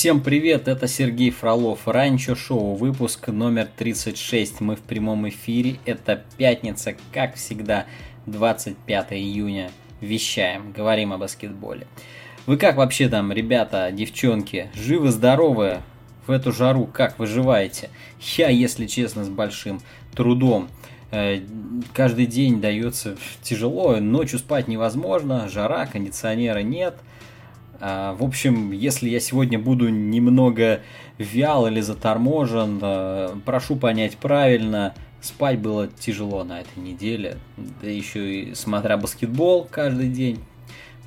Всем привет, это Сергей Фролов, Ранчо Шоу, выпуск номер 36. Мы в прямом эфире, это пятница, как всегда, 25 июня. Вещаем, говорим о баскетболе. Вы как вообще там, ребята, девчонки, живы-здоровы в эту жару, как выживаете? Я, если честно, с большим трудом. Э, каждый день дается тяжело, ночью спать невозможно, жара, кондиционера нет – в общем, если я сегодня буду немного вял или заторможен, а, прошу понять правильно, спать было тяжело на этой неделе, да еще и смотря баскетбол каждый день,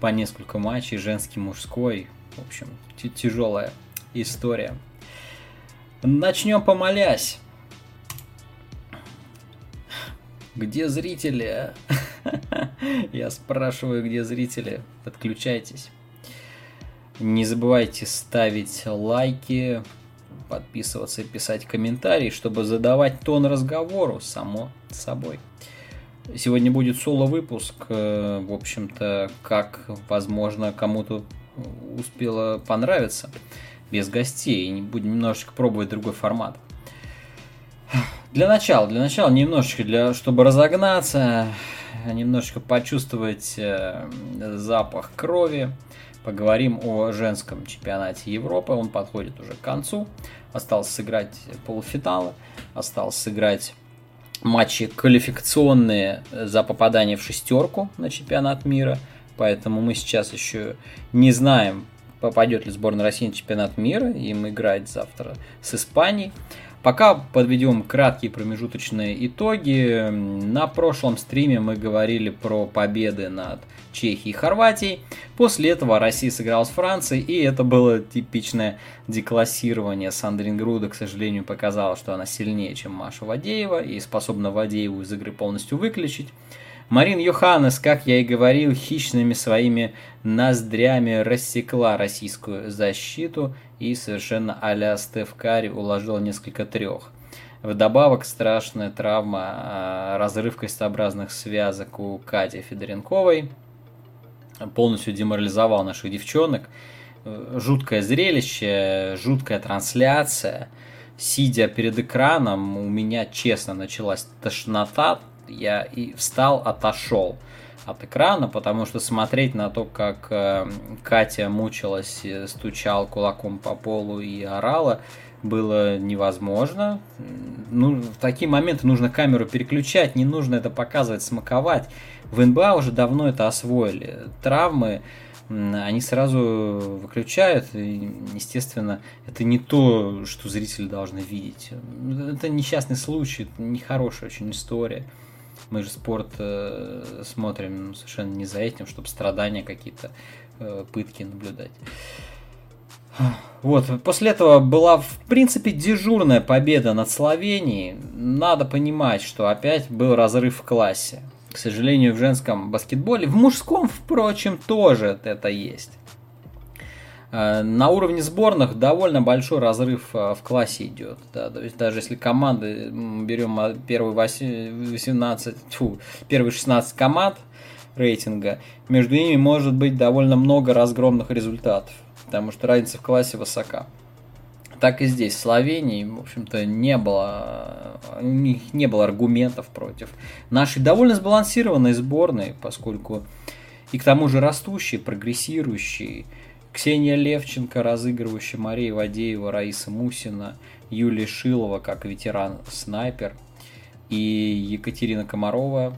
по несколько матчей, женский, мужской, в общем, тяжелая история. Начнем помолясь. Где зрители? Я спрашиваю, где зрители? Подключайтесь. Не забывайте ставить лайки, подписываться и писать комментарии, чтобы задавать тон разговору, само собой. Сегодня будет соло-выпуск, э, в общем-то, как, возможно, кому-то успело понравиться, без гостей. Будем немножечко пробовать другой формат. Для начала, для начала немножечко, для, чтобы разогнаться, немножечко почувствовать э, запах крови, Поговорим о женском чемпионате Европы. Он подходит уже к концу. Осталось сыграть полуфиналы. Осталось сыграть матчи квалификационные за попадание в шестерку на чемпионат мира. Поэтому мы сейчас еще не знаем, попадет ли сборная России на чемпионат мира. Им играть завтра с Испанией. Пока подведем краткие промежуточные итоги. На прошлом стриме мы говорили про победы над Чехией и Хорватией. После этого Россия сыграла с Францией, и это было типичное деклассирование. Сандрин Груда, к сожалению, показала, что она сильнее, чем Маша Вадеева, и способна Вадееву из игры полностью выключить. Марин Йоханнес, как я и говорил, хищными своими ноздрями рассекла российскую защиту и совершенно а-ля Стеф Карри уложила несколько трех. Вдобавок страшная травма, а, разрыв крестообразных связок у Кати Федоренковой полностью деморализовал наших девчонок. Жуткое зрелище, жуткая трансляция. Сидя перед экраном, у меня, честно, началась тошнота. Я и встал, отошел от экрана, потому что смотреть на то, как э, Катя мучилась, стучал кулаком по полу и орала, было невозможно. Ну, в такие моменты нужно камеру переключать, не нужно это показывать, смаковать. В НБА уже давно это освоили. Травмы, они сразу выключают. И, естественно, это не то, что зрители должны видеть. Это несчастный случай, это нехорошая очень история. Мы же спорт э, смотрим совершенно не за этим, чтобы страдания какие-то, э, пытки наблюдать. Вот, после этого была, в принципе, дежурная победа над Словенией. Надо понимать, что опять был разрыв в классе. К сожалению, в женском баскетболе, в мужском, впрочем, тоже это есть. Э, на уровне сборных довольно большой разрыв э, в классе идет. Да, то есть даже если команды, берем первые 18, фу, первые 16 команд рейтинга, между ними может быть довольно много разгромных результатов потому что разница в классе высока. Так и здесь, Словении, в общем-то, не было, у них не было аргументов против нашей довольно сбалансированной сборной, поскольку и к тому же растущей, прогрессирующей, Ксения Левченко, разыгрывающая Мария Вадеева, Раиса Мусина, Юлия Шилова, как ветеран-снайпер, и Екатерина Комарова,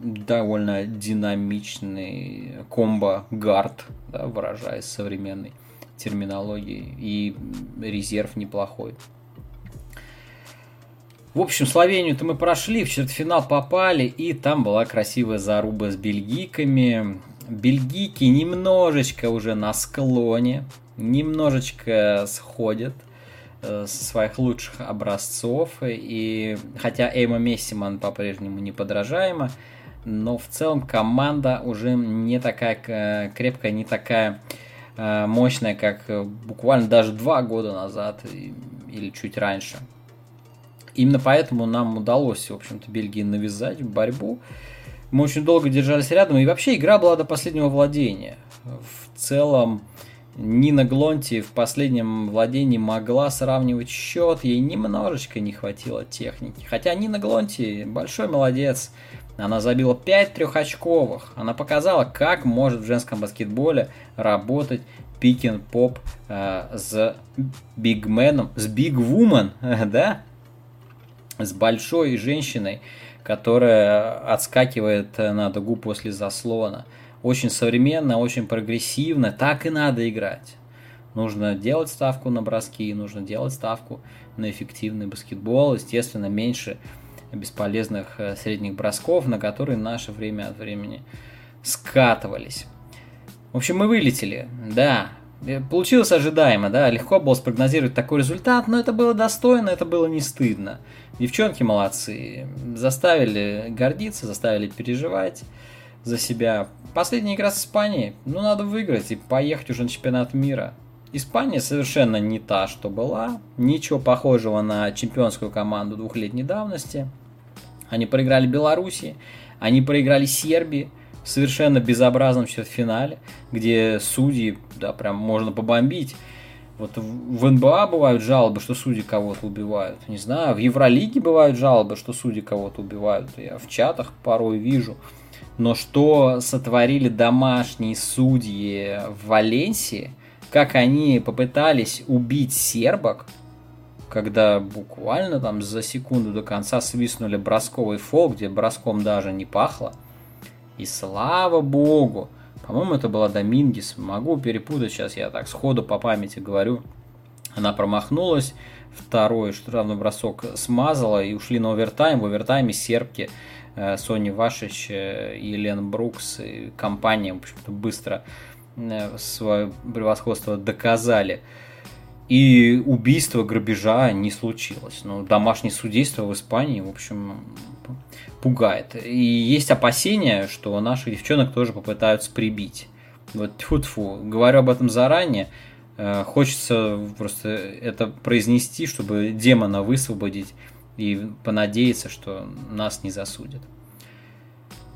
довольно динамичный комбо-гард, да, выражаясь современной терминологией, и резерв неплохой. В общем, Словению-то мы прошли, в четвертьфинал попали, и там была красивая заруба с бельгийками. Бельгийки немножечко уже на склоне, немножечко сходят э, со своих лучших образцов. И хотя Эйма Мессиман по-прежнему неподражаема, но в целом команда уже не такая э, крепкая, не такая э, мощная, как буквально даже два года назад или чуть раньше. Именно поэтому нам удалось, в общем-то, Бельгии навязать борьбу. Мы очень долго держались рядом, и вообще игра была до последнего владения. В целом, Нина Глонти в последнем владении могла сравнивать счет, ей немножечко не хватило техники. Хотя Нина Глонти большой молодец, она забила 5 трехочковых. Она показала, как может в женском баскетболе работать пикин поп э, с бигменом, с бигвумен, да? С большой женщиной, которая отскакивает на дугу после заслона. Очень современно, очень прогрессивно. Так и надо играть. Нужно делать ставку на броски, нужно делать ставку на эффективный баскетбол. Естественно, меньше бесполезных э, средних бросков, на которые наше время от времени скатывались. В общем, мы вылетели, да. Э, получилось ожидаемо, да, легко было спрогнозировать такой результат, но это было достойно, это было не стыдно. Девчонки молодцы, заставили гордиться, заставили переживать за себя. Последняя игра с Испанией, ну надо выиграть и поехать уже на чемпионат мира. Испания совершенно не та, что была, ничего похожего на чемпионскую команду двухлетней давности. Они проиграли Беларуси, они проиграли Сербии совершенно безобразном финале, где судьи, да, прям можно побомбить. Вот в НБА бывают жалобы, что судьи кого-то убивают. Не знаю, в Евролиге бывают жалобы, что судьи кого-то убивают. Я в чатах порой вижу. Но что сотворили домашние судьи в Валенсии, как они попытались убить сербок, когда буквально там за секунду до конца свистнули бросковый фол, где броском даже не пахло. И слава богу, по-моему, это была Домингис. Могу перепутать сейчас, я так сходу по памяти говорю. Она промахнулась, второй штрафный бросок смазала и ушли на овертайм. В овертайме сербки э, Сони Вашич э, и Лен Брукс и компания, в общем-то, быстро э, свое превосходство доказали. И убийство, грабежа не случилось. Но домашнее судейство в Испании, в общем, пугает. И есть опасения, что наших девчонок тоже попытаются прибить. Вот тьфу-тьфу, говорю об этом заранее. Э, хочется просто это произнести, чтобы демона высвободить и понадеяться, что нас не засудят.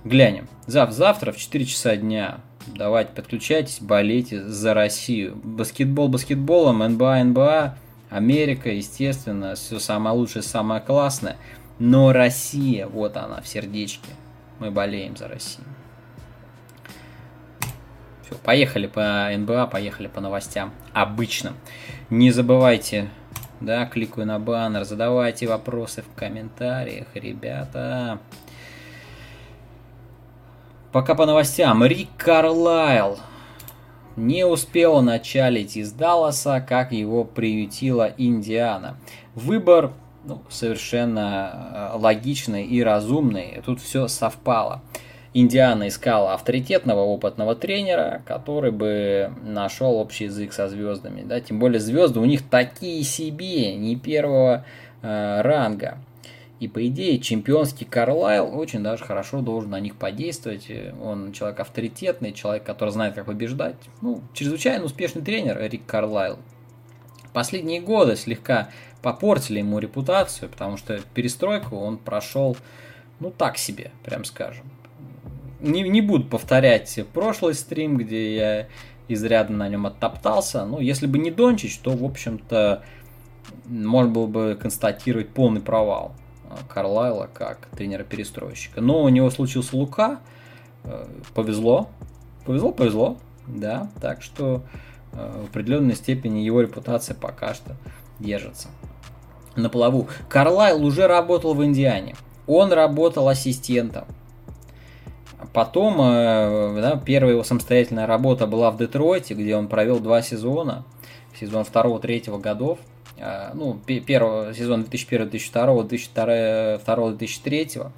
Глянем. Зав завтра в 4 часа дня. Давайте подключайтесь, болейте за Россию. Баскетбол баскетболом, НБА НБА, Америка, естественно, все самое лучшее, самое классное – но Россия, вот она, в сердечке. Мы болеем за Россию. Все, поехали по НБА, поехали по новостям. Обычно. Не забывайте, да, кликаю на баннер, задавайте вопросы в комментариях, ребята. Пока по новостям. Рик Карлайл не успел началить из Далласа, как его приютила Индиана. Выбор ну, совершенно э, логичный и разумный. Тут все совпало. Индиана искала авторитетного, опытного тренера, который бы нашел общий язык со звездами. Да? Тем более звезды у них такие себе, не первого э, ранга. И по идее чемпионский Карлайл очень даже хорошо должен на них подействовать. Он человек авторитетный, человек, который знает, как побеждать. Ну, чрезвычайно успешный тренер Рик Карлайл. Последние годы слегка попортили ему репутацию, потому что перестройку он прошел, ну так себе, прям скажем. Не, не буду повторять прошлый стрим, где я изрядно на нем оттоптался. Ну, если бы не Дончич, то, в общем-то, можно было бы констатировать полный провал Карлайла как тренера-перестройщика. Но у него случился Лука, э, повезло, повезло, повезло, да, так что э, в определенной степени его репутация пока что держится на плаву. Карлайл уже работал в Индиане. Он работал ассистентом. Потом, э, да, первая его самостоятельная работа была в Детройте, где он провел два сезона. Сезон 2-3 годов. Э, ну, первого сезона 2001-2002, 2002-2003.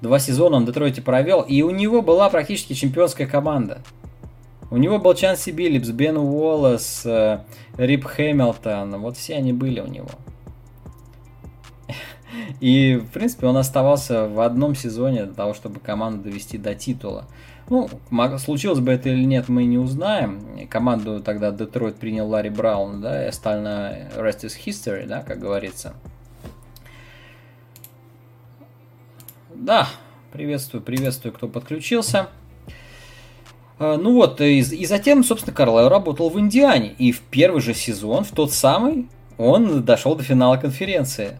Два сезона он в Детройте провел, и у него была практически чемпионская команда. У него был Чанси Биллипс, Бен Уоллес, э, Рип Хэмилтон. Вот все они были у него. И, в принципе, он оставался в одном сезоне для того, чтобы команду довести до титула. Ну, случилось бы это или нет, мы не узнаем. Команду тогда Детройт принял Ларри Браун, да, и остальное rest is history, да, как говорится. Да, приветствую, приветствую, кто подключился. А, ну вот, и, и затем, собственно, Карлайл работал в Индиане. И в первый же сезон, в тот самый, он дошел до финала конференции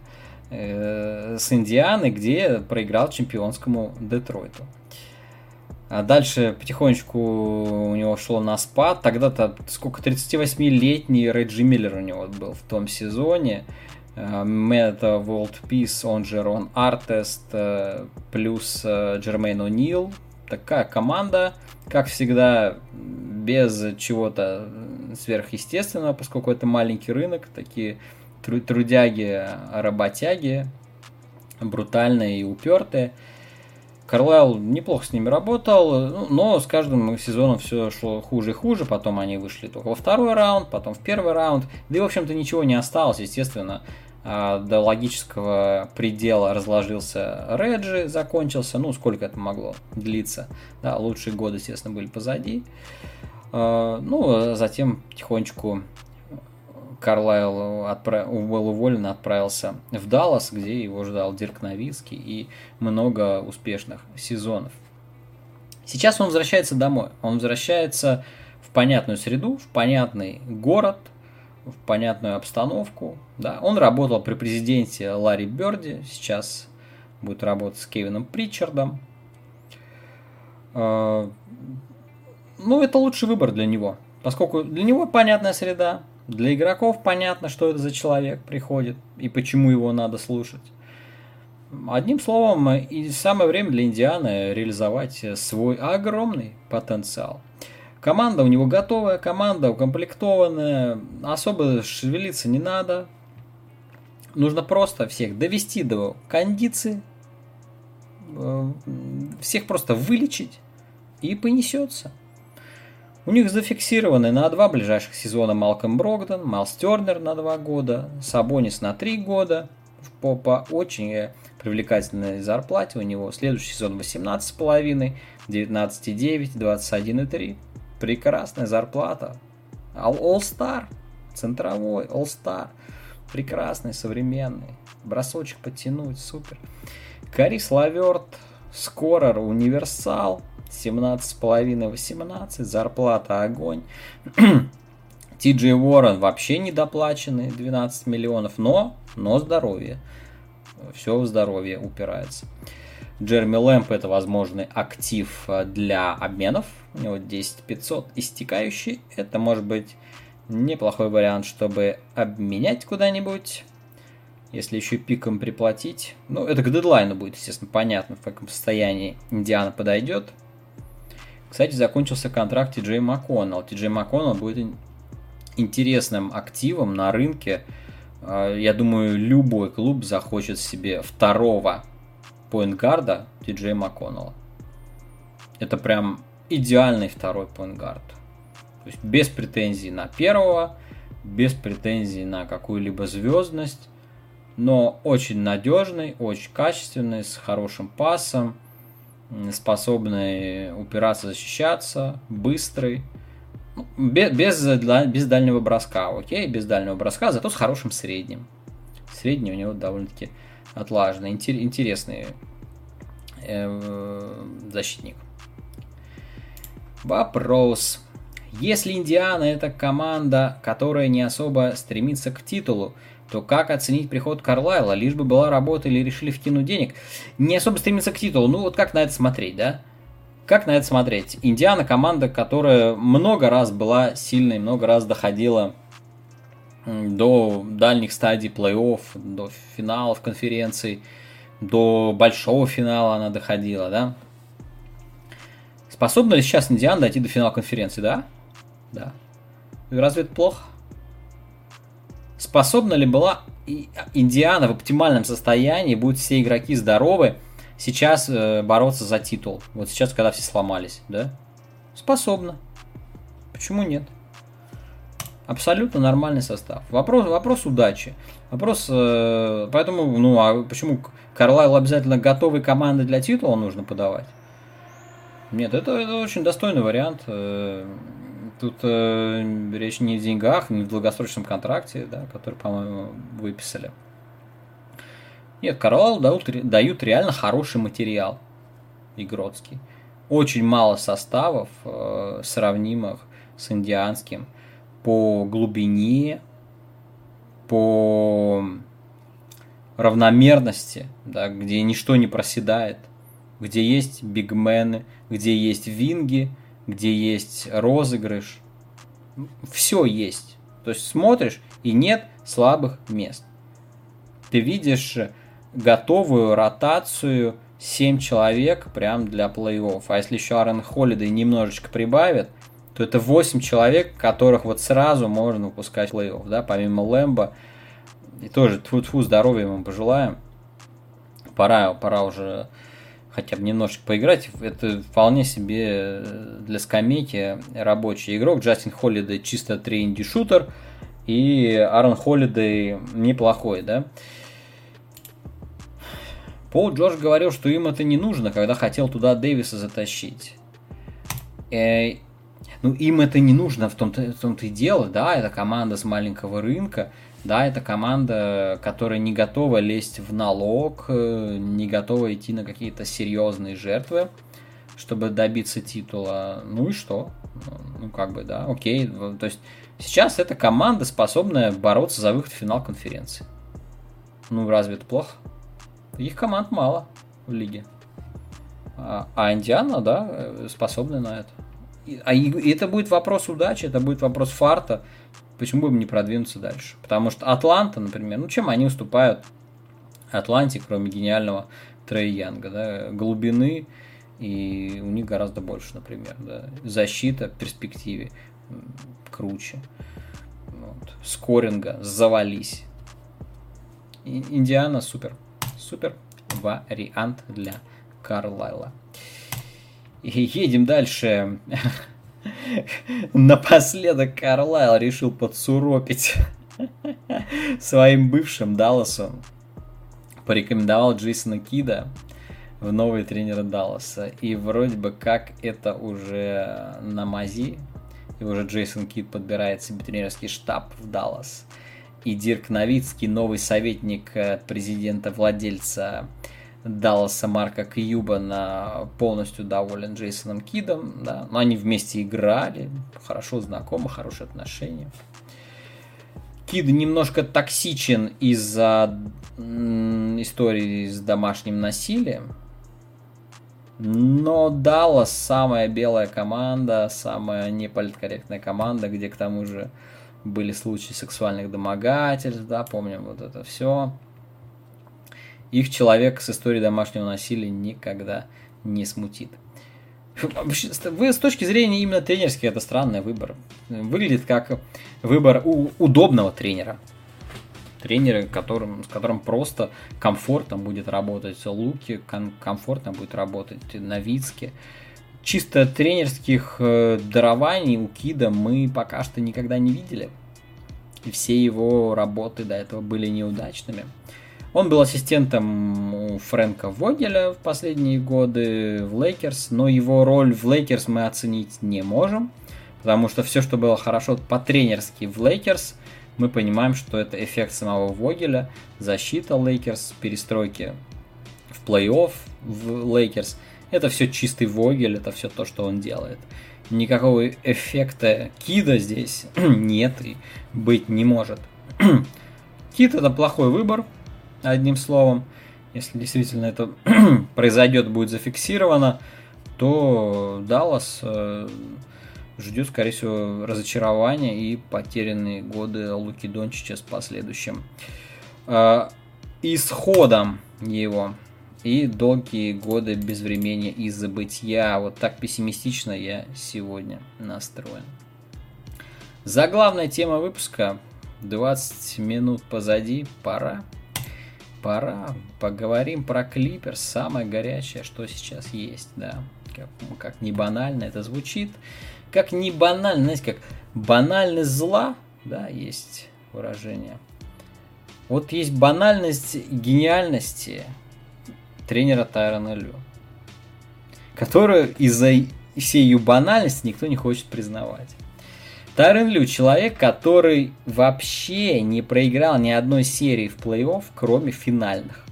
э, с Индианы, где проиграл чемпионскому Детройту. А дальше потихонечку у него шло на спад. Тогда-то сколько, 38-летний Реджи Миллер у него был в том сезоне. Мэтта World Peace, он же Рон Артест, э, плюс э, Джермейн О'Нил. Такая команда, как всегда, без чего-то сверхъестественного, поскольку это маленький рынок, такие трудяги, работяги, брутальные и упертые. Карлайл неплохо с ними работал, ну, но с каждым сезоном все шло хуже и хуже. Потом они вышли только во второй раунд, потом в первый раунд. Да и, в общем-то, ничего не осталось, естественно. А, до логического предела разложился Реджи, закончился. Ну, сколько это могло длиться. Да, лучшие годы, естественно, были позади. А, ну, затем потихонечку Карлайл отправ... был уволен, отправился в Даллас, где его ждал Дирк Новицкий и много успешных сезонов. Сейчас он возвращается домой. Он возвращается в понятную среду, в понятный город, в понятную обстановку. Да. Он работал при президенте Ларри Берди, сейчас будет работать с Кевином Причардом. А, ну, это лучший выбор для него, поскольку для него понятная среда, для игроков понятно, что это за человек приходит и почему его надо слушать. Одним словом, и самое время для Индианы реализовать свой огромный потенциал. Команда у него готовая, команда укомплектованная, особо шевелиться не надо. Нужно просто всех довести до кондиции, э, всех просто вылечить и понесется. У них зафиксированы на два ближайших сезона Малком Брогдон, Майлз Тернер на два года, Сабонис на три года по, по очень привлекательной зарплате. У него следующий сезон 18,5, 19,9, 21,3. Прекрасная зарплата. All-Star, центровой, All-Star. Прекрасный, современный. Бросочек подтянуть, супер. Карис Лаверт, скорер, универсал, 17,5-18, зарплата огонь. Ти Джей Уоррен вообще недоплаченный, 12 миллионов, но, но здоровье. Все в здоровье упирается. Джерми Лэмп это возможный актив для обменов. У него 10 500 истекающий. Это может быть неплохой вариант, чтобы обменять куда-нибудь. Если еще пиком приплатить. Ну, это к дедлайну будет, естественно, понятно, в каком состоянии Индиана подойдет. Кстати, закончился контракт Ти Джей МакКоннелл. Ти будет интересным активом на рынке. А, я думаю, любой клуб захочет себе второго поинтгарда Ти Джей МакКоннелла. Это прям идеальный второй поинтгард. То есть без претензий на первого, без претензий на какую-либо звездность, но очень надежный, очень качественный, с хорошим пасом – способный упираться, защищаться, быстрый, ну, без, без, без дальнего броска, окей, без дальнего броска, зато с хорошим средним. Средний у него довольно-таки отлаженный, интересный э, защитник. Вопрос. Если Индиана это команда, которая не особо стремится к титулу, то как оценить приход Карлайла? Лишь бы была работа или решили вкинуть денег? Не особо стремится к титулу. Ну вот как на это смотреть, да? Как на это смотреть? Индиана команда, которая много раз была сильной, много раз доходила до дальних стадий плей-офф, до финалов конференций, до большого финала она доходила, да? Способна ли сейчас Индиана дойти до финала конференции, да? Да. Разве это плохо? Способна ли была Индиана в оптимальном состоянии, будут все игроки здоровы, сейчас э, бороться за титул? Вот сейчас, когда все сломались, да? Способна. Почему нет? Абсолютно нормальный состав. Вопрос, вопрос удачи. Вопрос, э, поэтому, ну, а почему Карлайл обязательно готовые команды для титула нужно подавать? Нет, это, это очень достойный вариант. Э, Тут э, речь не в деньгах, не в долгосрочном контракте, да, который, по-моему, выписали. Нет, Карлау дают, дают реально хороший материал игротский. очень мало составов, э, сравнимых с индианским по глубине, по равномерности, да, где ничто не проседает, где есть бигмены, где есть винги, где есть розыгрыш. Все есть. То есть смотришь, и нет слабых мест. Ты видишь готовую ротацию 7 человек прям для плей-офф. А если еще Аарон Холлидей немножечко прибавит, то это 8 человек, которых вот сразу можно выпускать в плей-офф, да, помимо Лэмбо. И тоже тьфу-тьфу, здоровья ему пожелаем. Пора, пора уже хотя бы немножечко поиграть. Это вполне себе для скамейки рабочий игрок. Джастин Холлидей чисто 3 шутер и Аарон Холлидей неплохой, да. Пол Джордж говорил, что им это не нужно, когда хотел туда Дэвиса затащить. Э, ну, им это не нужно, в том-то, в том-то и дело, да, это команда с маленького рынка, да, это команда, которая не готова лезть в налог, э, не готова идти на какие-то серьезные жертвы, чтобы добиться титула. Ну и что? Ну, как бы, да, окей. То есть сейчас эта команда, способная бороться за выход в финал конференции. Ну, разве это плохо? Их команд мало в лиге. А, а Индиана, да, э, способны на это. А это будет вопрос удачи, это будет вопрос фарта. Почему бы не продвинуться дальше? Потому что Атланта, например, ну чем они уступают Атланте, кроме гениального Трей Янга, да, глубины, и у них гораздо больше, например, да. Защита в перспективе круче. Вот. Скоринга завались. И Индиана супер супер вариант для Карлайла. И едем дальше. Напоследок Карлайл решил подсуропить своим бывшим Далласу. Порекомендовал Джейсона Кида в новый тренер Далласа. И вроде бы как это уже на мази. И уже Джейсон Кид подбирает себе тренерский штаб в Даллас и Дирк Новицкий, новый советник э, президента-владельца Далласа Марка Кьюбана, полностью доволен Джейсоном Кидом. Да. Но они вместе играли, хорошо знакомы, хорошие отношения. Кид немножко токсичен из-за истории с домашним насилием. Но Даллас самая белая команда, самая неполиткорректная команда, где к тому же были случаи сексуальных домогательств, да, помним вот это все. Их человек с историей домашнего насилия никогда не смутит. Вы с точки зрения именно тренерский это странный выбор. Выглядит как выбор у удобного тренера. Тренера, которым, с которым просто комфортно будет работать Луке, ком- комфортно будет работать Новицки чисто тренерских э, дарований у Кида мы пока что никогда не видели. И все его работы до этого были неудачными. Он был ассистентом у Фрэнка Вогеля в последние годы в Лейкерс, но его роль в Лейкерс мы оценить не можем, потому что все, что было хорошо по-тренерски в Лейкерс, мы понимаем, что это эффект самого Вогеля, защита Лейкерс, перестройки в плей-офф в Лейкерс – это все чистый Вогель, это все то, что он делает. Никакого эффекта Кида здесь нет и быть не может. Кид это плохой выбор, одним словом. Если действительно это произойдет, будет зафиксировано, то Даллас э, ждет, скорее всего, разочарования и потерянные годы Луки Дончича с последующим э, исходом его и долгие годы безвремения и забытия. Вот так пессимистично я сегодня настроен. Заглавная тема выпуска. 20 минут позади. Пора. Пора. Поговорим про клипер. Самое горячее, что сейчас есть. Да. Как, как не банально это звучит. Как не банально, знаете, как банальность зла. Да, есть выражение. Вот есть банальность гениальности тренера Тайрона Лю, которую из-за всей ее банальности никто не хочет признавать. Тайрон Лю человек, который вообще не проиграл ни одной серии в плей-офф, кроме финальных.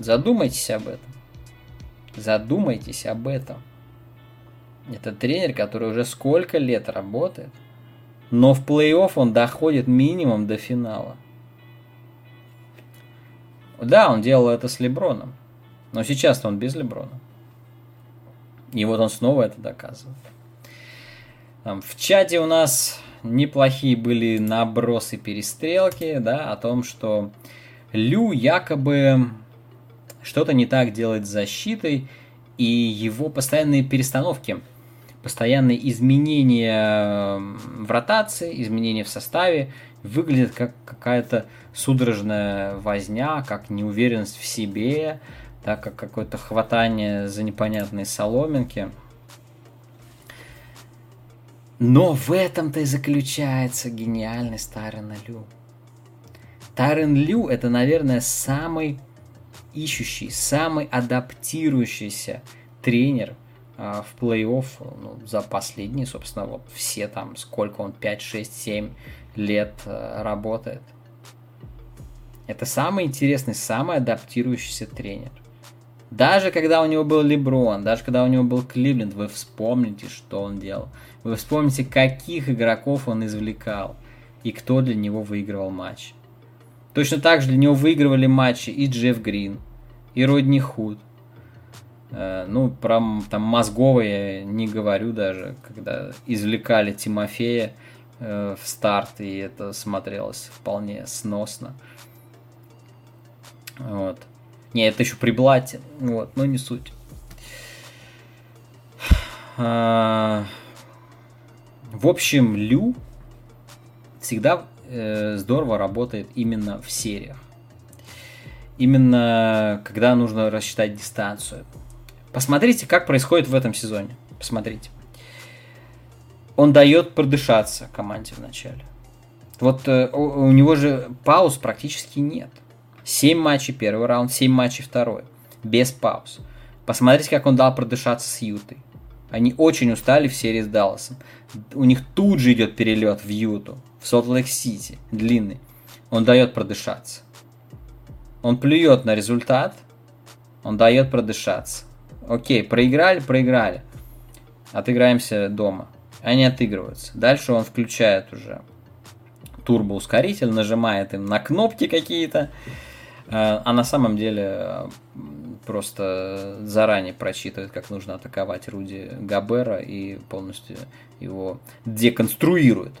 Задумайтесь об этом. Задумайтесь об этом. Это тренер, который уже сколько лет работает, но в плей-офф он доходит минимум до финала. Да, он делал это с Леброном, но сейчас он без Леброна. И вот он снова это доказывает. В чате у нас неплохие были набросы перестрелки, да, о том, что Лю якобы что-то не так делает с защитой, и его постоянные перестановки, постоянные изменения в ротации, изменения в составе выглядят как какая-то судорожная возня, как неуверенность в себе, да, как какое-то хватание за непонятные соломинки. Но в этом-то и заключается гениальность Тарена Лю. Тарен Лю это, наверное, самый ищущий, самый адаптирующийся тренер а, в плей-офф ну, за последние, собственно, вот все там, сколько он, 5, 6, 7 лет а, работает. Это самый интересный, самый адаптирующийся тренер. Даже когда у него был Леброн, даже когда у него был Кливленд, вы вспомните, что он делал. Вы вспомните, каких игроков он извлекал и кто для него выигрывал матч. Точно так же для него выигрывали матчи и Джефф Грин, и Родни Худ. Э, ну, про там мозговые не говорю даже, когда извлекали Тимофея э, в старт, и это смотрелось вполне сносно. Вот. Не, это еще при блате, вот, но не суть. А, в общем, Лю всегда э, здорово работает именно в сериях. Именно когда нужно рассчитать дистанцию. Посмотрите, как происходит в этом сезоне. Посмотрите. Он дает продышаться команде в начале. Вот э, у него же пауз практически нет. 7 матчей первый раунд, 7 матчей второй. Без пауз. Посмотрите, как он дал продышаться с Ютой. Они очень устали в серии с Далласом. У них тут же идет перелет в Юту, в Солт-Лейк-Сити, длинный. Он дает продышаться. Он плюет на результат, он дает продышаться. Окей, проиграли, проиграли. Отыграемся дома. Они отыгрываются. Дальше он включает уже турбоускоритель, нажимает им на кнопки какие-то. Э, а на самом деле просто заранее прочитывает, как нужно атаковать Руди Габера и полностью его деконструирует.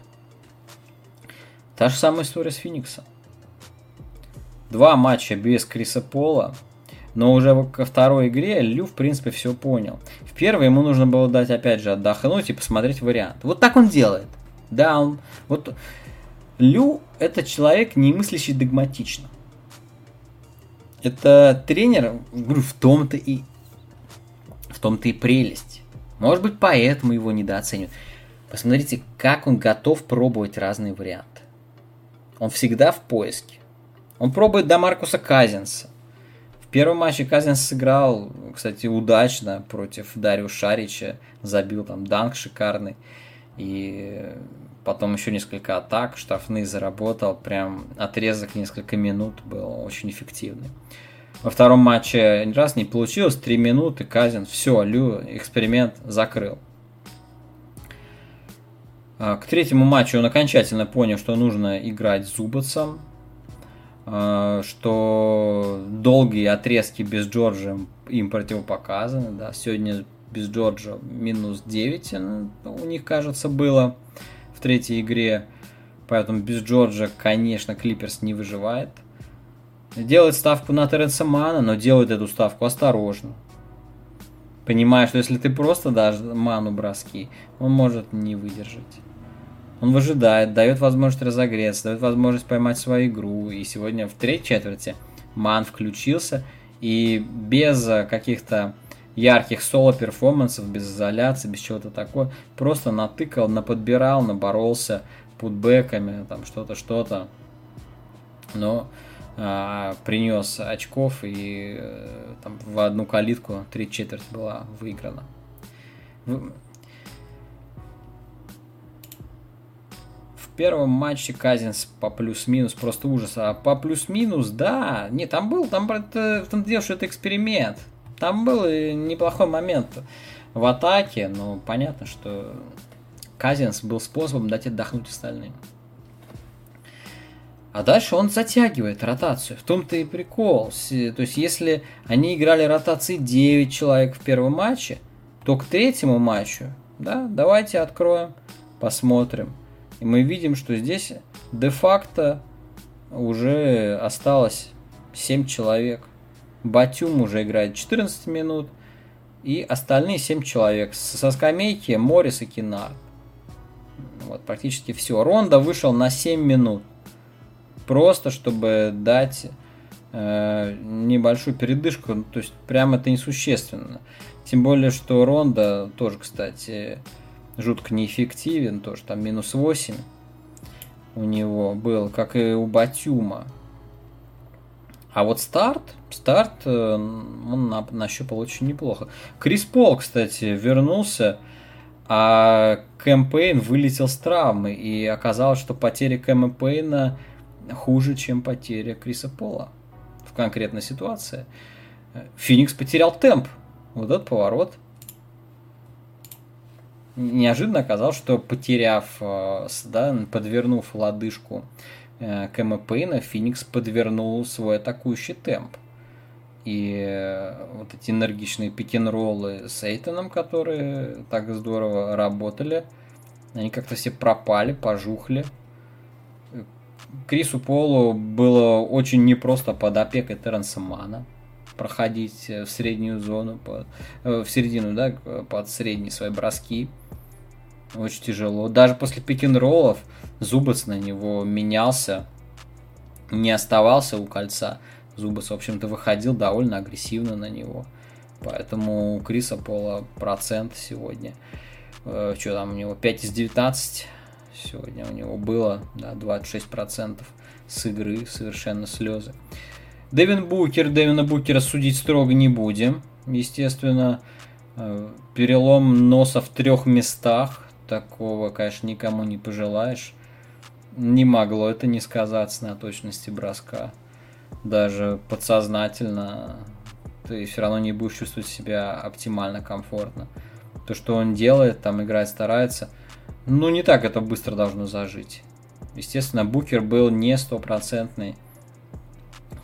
Та же самая история с Фениксом. Два матча без Криса Пола, но уже ко второй игре Лю, в принципе, все понял. В первой ему нужно было дать, опять же, отдохнуть и посмотреть вариант. Вот так он делает. Да, он... Вот Лю – это человек, не мыслящий догматично. Это тренер, говорю, в том-то и в том-то и прелесть. Может быть, поэтому его недооценивают. Посмотрите, как он готов пробовать разные варианты. Он всегда в поиске. Он пробует до Маркуса Казинса. В первом матче Казинс сыграл, кстати, удачно против Дарио Шарича. Забил там данк шикарный. И потом еще несколько атак, штрафные заработал, прям отрезок несколько минут был очень эффективный. Во втором матче ни раз не получилось, три минуты, Казин, все, Лю эксперимент закрыл. А, к третьему матчу он окончательно понял, что нужно играть Зубацем, а, что долгие отрезки без Джорджа им противопоказаны. Да. Сегодня без Джорджа минус 9 у них, кажется, было третьей игре. Поэтому без Джорджа, конечно, Клиперс не выживает. Делает ставку на Теренса Мана, но делает эту ставку осторожно. Понимая, что если ты просто дашь Ману броски, он может не выдержать. Он выжидает, дает возможность разогреться, дает возможность поймать свою игру. И сегодня в третьей четверти Ман включился и без каких-то ярких соло-перформансов, без изоляции, без чего-то такого. Просто натыкал, наподбирал, наборолся путбэками, там что-то, что-то. Но а, принес очков и э, там, в одну калитку три четверть была выиграна. В... в первом матче Казинс по плюс-минус просто ужас. А по плюс-минус, да, не, там был, там, это, там делал, что это эксперимент. Там был неплохой момент. в атаке, но понятно, что Казинс был способом дать отдохнуть остальным. А дальше он затягивает ротацию. В том-то и прикол. То есть, если они играли ротации 9 человек в первом матче, то к третьему матчу, да, давайте откроем, посмотрим. И мы видим, что здесь де-факто уже осталось 7 человек. Батюм уже играет 14 минут. И остальные 7 человек. Со скамейки Морис и Кинар. Вот практически все. Ронда вышел на 7 минут просто чтобы дать э, небольшую передышку, то есть прям это несущественно. Тем более, что Ронда тоже, кстати, жутко неэффективен, тоже там минус 8 у него был, как и у Батюма. А вот старт, старт э, он нащупал очень неплохо. Крис Пол, кстати, вернулся, а Кэм вылетел с травмы, и оказалось, что потеря Кэма Пейна – хуже, чем потеря Криса Пола в конкретной ситуации. Феникс потерял темп. Вот этот поворот. Неожиданно оказалось, что потеряв, э, да, подвернув лодыжку э, Кэма Пейна, Феникс подвернул свой атакующий темп. И э, вот эти энергичные пикинроллы с Эйтоном, которые так здорово работали, они как-то все пропали, пожухли. Крису Полу было очень непросто под опекой Терренса Мана проходить э, в среднюю зону, под, э, в середину, да, под средние свои броски. Очень тяжело. Даже после пик-н-роллов Зубац на него менялся, не оставался у кольца. Зубац, в общем-то, выходил довольно агрессивно на него. Поэтому у Криса Пола процент сегодня. Э, что там у него? 5 из 19 Сегодня у него было да, 26% с игры, совершенно слезы. Дэвин Букер, Дэвина Букера судить строго не будем. Естественно, э, перелом носа в трех местах. Такого, конечно, никому не пожелаешь. Не могло это не сказаться на точности броска. Даже подсознательно ты все равно не будешь чувствовать себя оптимально комфортно. То, что он делает, там играет, старается – ну, не так это быстро должно зажить. Естественно, Букер был не стопроцентный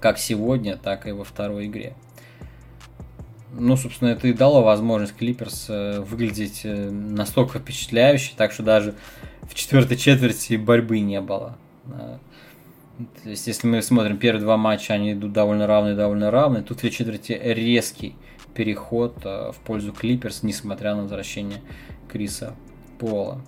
как сегодня, так и во второй игре. Ну, собственно, это и дало возможность Клиперс э, выглядеть э, настолько впечатляюще, так что даже в четвертой четверти борьбы не было. Э, то есть, если мы смотрим первые два матча, они идут довольно равные, довольно равные. Тут в четверти резкий переход в пользу Клиперс, несмотря на возвращение Криса Пола.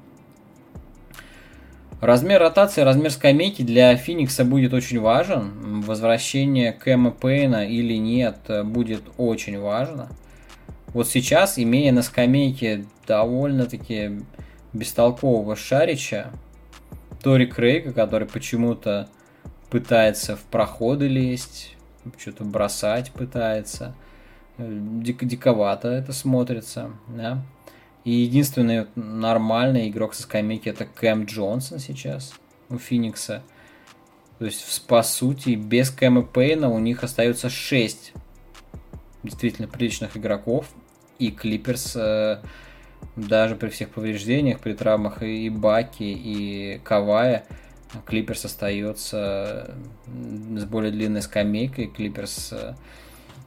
Размер ротации, размер скамейки для Феникса будет очень важен. Возвращение Кэма Пейна или нет будет очень важно. Вот сейчас, имея на скамейке довольно-таки бестолкового Шарича, Тори Крейга, который почему-то пытается в проходы лезть, что-то бросать пытается. Дик диковато это смотрится, да. И единственный нормальный игрок со скамейки это Кэм Джонсон сейчас у Феникса. То есть, по сути, без Кэма Пейна у них остается 6 действительно приличных игроков. И Клиперс э, даже при всех повреждениях, при травмах и Баки, и Кавая, Клиперс остается с более длинной скамейкой. Клиперс э,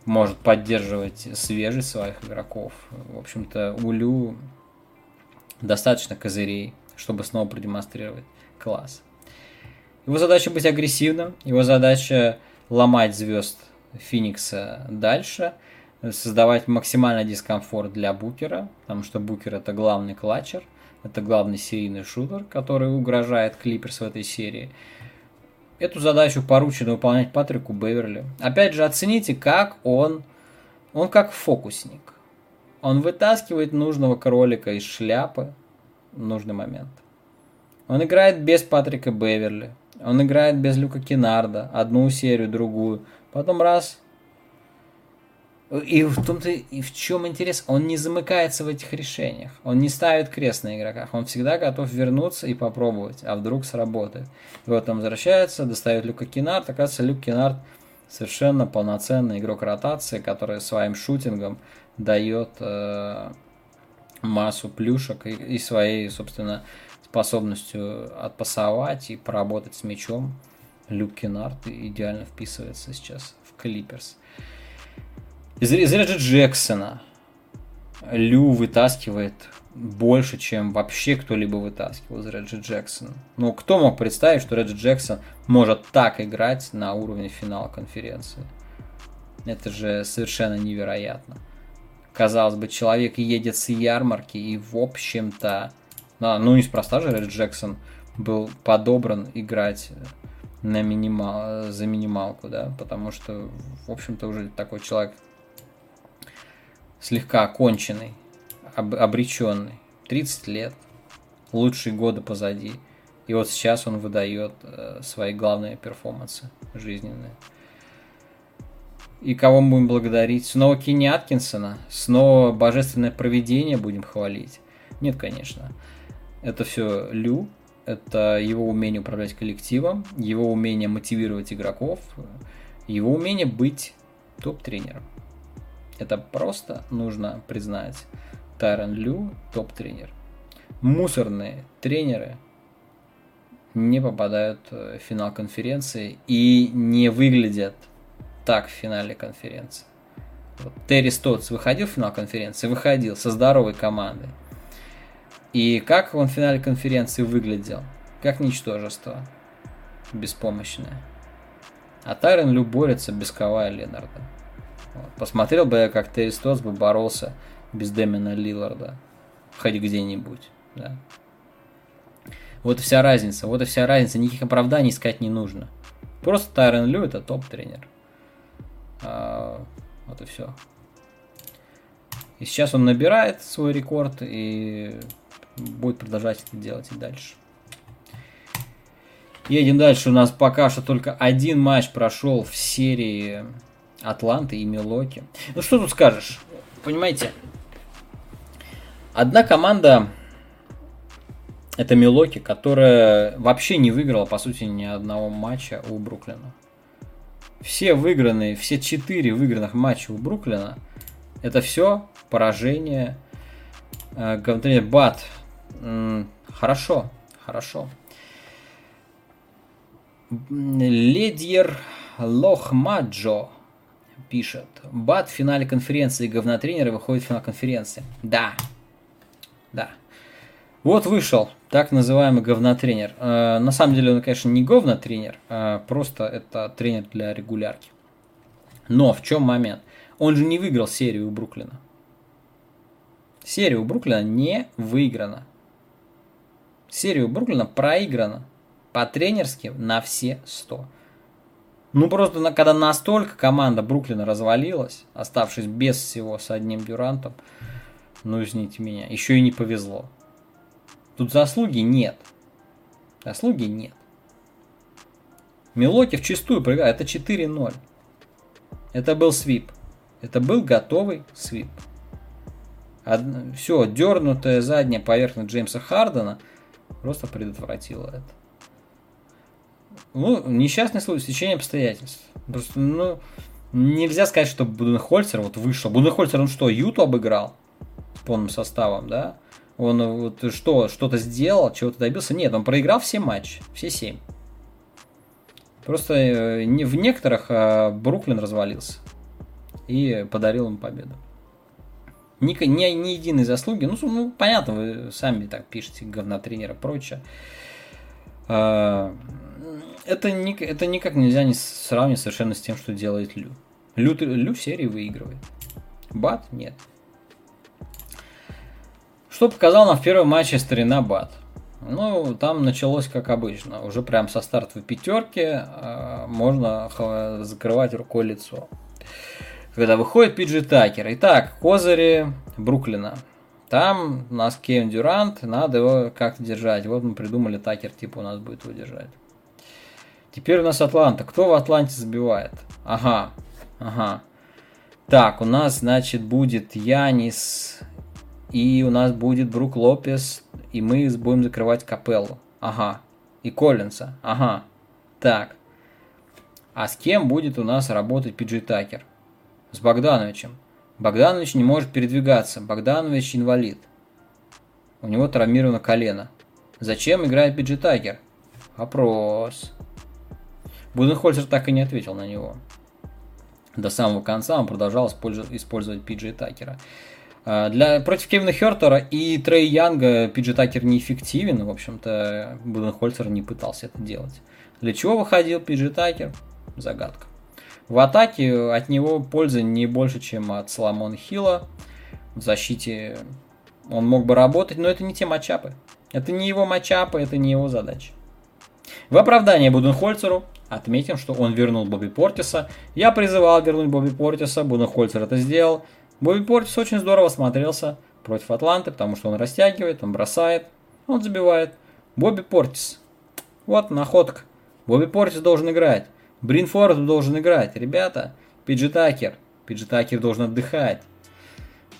может поддерживать свежесть своих игроков. В общем-то, у Лю достаточно козырей, чтобы снова продемонстрировать класс. Его задача быть агрессивным, его задача ломать звезд Феникса дальше, создавать максимальный дискомфорт для Букера, потому что Букер это главный клатчер, это главный серийный шутер, который угрожает Клиперс в этой серии. Эту задачу поручено выполнять Патрику Беверли. Опять же, оцените, как он, он как фокусник. Он вытаскивает нужного кролика из шляпы в нужный момент. Он играет без Патрика Беверли. Он играет без Люка Кинарда. Одну серию, другую. Потом раз, и в том-то и в чем интерес, он не замыкается в этих решениях, он не ставит крест на игроках, он всегда готов вернуться и попробовать, а вдруг сработает. И вот он возвращается, достает Люка Кинард, оказывается, Люк Кинард совершенно полноценный игрок ротации, который своим шутингом дает э, массу плюшек и, и своей, собственно, способностью отпасовать и поработать с мячом. Люк Кеннард идеально вписывается сейчас в Клиперс. Из, из Реджи Джексона Лю вытаскивает больше, чем вообще кто-либо вытаскивал из Реджи Джексона. Ну, кто мог представить, что Реджи Джексон может так играть на уровне финала конференции? Это же совершенно невероятно. Казалось бы, человек едет с ярмарки и, в общем-то, ну неспроста же Реджи Джексон был подобран играть на минимал, за минималку, да, потому что, в общем-то, уже такой человек слегка оконченный, об, обреченный. 30 лет, лучшие годы позади. И вот сейчас он выдает э, свои главные перформансы жизненные. И кого мы будем благодарить? Снова Кенни Аткинсона? Снова божественное проведение будем хвалить? Нет, конечно. Это все Лю, это его умение управлять коллективом, его умение мотивировать игроков, его умение быть топ-тренером. Это просто нужно признать. Тайрон Лю топ-тренер. Мусорные тренеры не попадают в финал конференции и не выглядят так в финале конференции. Вот Терри Стотс выходил в финал конференции? Выходил со здоровой командой. И как он в финале конференции выглядел? Как ничтожество. Беспомощное. А Тайрон Лю борется без Кавая Ленарда. Посмотрел бы я, как Терри Стотс бы боролся без Дэмина Лиларда. Хоть где-нибудь. Да. Вот и вся разница. Вот и вся разница. Никаких оправданий искать не нужно. Просто Тайрон Лю это топ-тренер. А, вот и все. И сейчас он набирает свой рекорд и будет продолжать это делать и дальше. Едем дальше. У нас пока что только один матч прошел в серии Атланты и Милоки. Ну что тут скажешь? Понимаете, одна команда это Милоки, которая вообще не выиграла, по сути, ни одного матча у Бруклина все выигранные, все четыре выигранных матча у Бруклина, это все поражение э, Бат. Хорошо, хорошо. Ледьер Лохмаджо пишет. Бат в финале конференции говнотренер выходит в финал конференции. Да. Да. Вот вышел так называемый говнотренер. Э, на самом деле он, конечно, не говнотренер, а просто это тренер для регулярки. Но в чем момент? Он же не выиграл серию у Бруклина. Серия у Бруклина не выиграна. Серия у Бруклина проиграна по-тренерски на все 100. Ну просто когда настолько команда Бруклина развалилась, оставшись без всего с одним Дюрантом, ну извините меня, еще и не повезло. Тут заслуги нет. Заслуги нет. Милоки чистую проиграл. Это 4-0. Это был свип. Это был готовый свип. Од... Все, дернутая задняя поверхность Джеймса Хардена просто предотвратила это. Ну, несчастный случай, стечение обстоятельств. Просто, ну, нельзя сказать, что Буденхольцер вот вышел. Буденхольцер, он что, Юту обыграл полным составом, да? Он вот что, что-то сделал, чего-то добился. Нет, он проиграл все матчи, все семь. Просто э, в некоторых а, Бруклин развалился и подарил им победу. Ни, ни, ни единой заслуги. Ну, ну, понятно, вы сами так пишете, говнотренера и прочее. А, это, ни, это никак нельзя не сравнить совершенно с тем, что делает Лю. Лю, Лю в серии выигрывает. Бат нет. Что показал нам в первом матче старина Бат? Ну, там началось как обычно. Уже прям со стартовой пятерки э, можно закрывать рукой лицо. Когда выходит Пиджи Такер. Итак, козыри Бруклина. Там у нас Кевин Дюрант, надо его как-то держать. Вот мы придумали Такер, типа у нас будет его держать. Теперь у нас Атланта. Кто в Атланте забивает? Ага, ага. Так, у нас, значит, будет Янис и у нас будет Брук Лопес, и мы будем закрывать Капеллу. Ага. И Коллинса. Ага. Так. А с кем будет у нас работать Пиджи Такер? С Богдановичем. Богданович не может передвигаться. Богданович инвалид. У него травмировано колено. Зачем играет Пиджи Такер? Вопрос. Буденхольцер так и не ответил на него. До самого конца он продолжал использовать Пиджи Такера. А, для, против Кевина Хертера и Трей Янга Пиджи Такер неэффективен. В общем-то, Буденхольцер не пытался это делать. Для чего выходил Пиджи Такер? Загадка. В атаке от него пользы не больше, чем от Соломона Хилла. В защите он мог бы работать, но это не те матчапы. Это не его матчапы, это не его задача. В оправдание Буденхольцеру отметим, что он вернул Бобби Портиса. Я призывал вернуть Бобби Портиса, Буденхольцер это сделал. Бобби Портис очень здорово смотрелся против Атланты, потому что он растягивает, он бросает, он забивает. Бобби Портис. Вот находка. Бобби Портис должен играть. Бринфорд должен играть. Ребята, Пиджи Такер. Пиджи Такер должен отдыхать.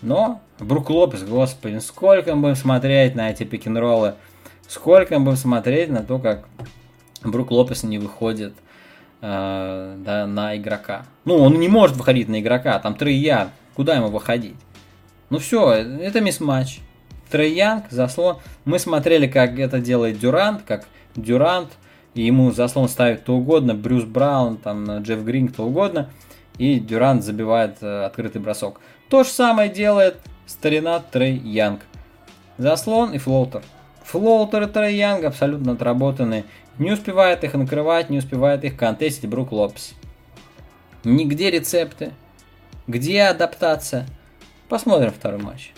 Но Брук Лопес, господи, сколько мы будем смотреть на эти пик-н-роллы. Сколько мы будем смотреть на то, как Брук Лопес не выходит э, да, на игрока. Ну, он не может выходить на игрока, там Трей Янг. Куда ему выходить? Ну все, это мисс-матч. Трей Янг, заслон. Мы смотрели, как это делает Дюрант, как Дюрант, и ему заслон ставит кто угодно, Брюс Браун, там, Джефф Грин, кто угодно, и Дюрант забивает э, открытый бросок. То же самое делает старина Трей Янг. Заслон и floater. И Трей Янг абсолютно отработаны. Не успевает их накрывать, не успевает их contest ить Брук Лопес. И где рецепты. Где адаптация? Посмотрим второй матч.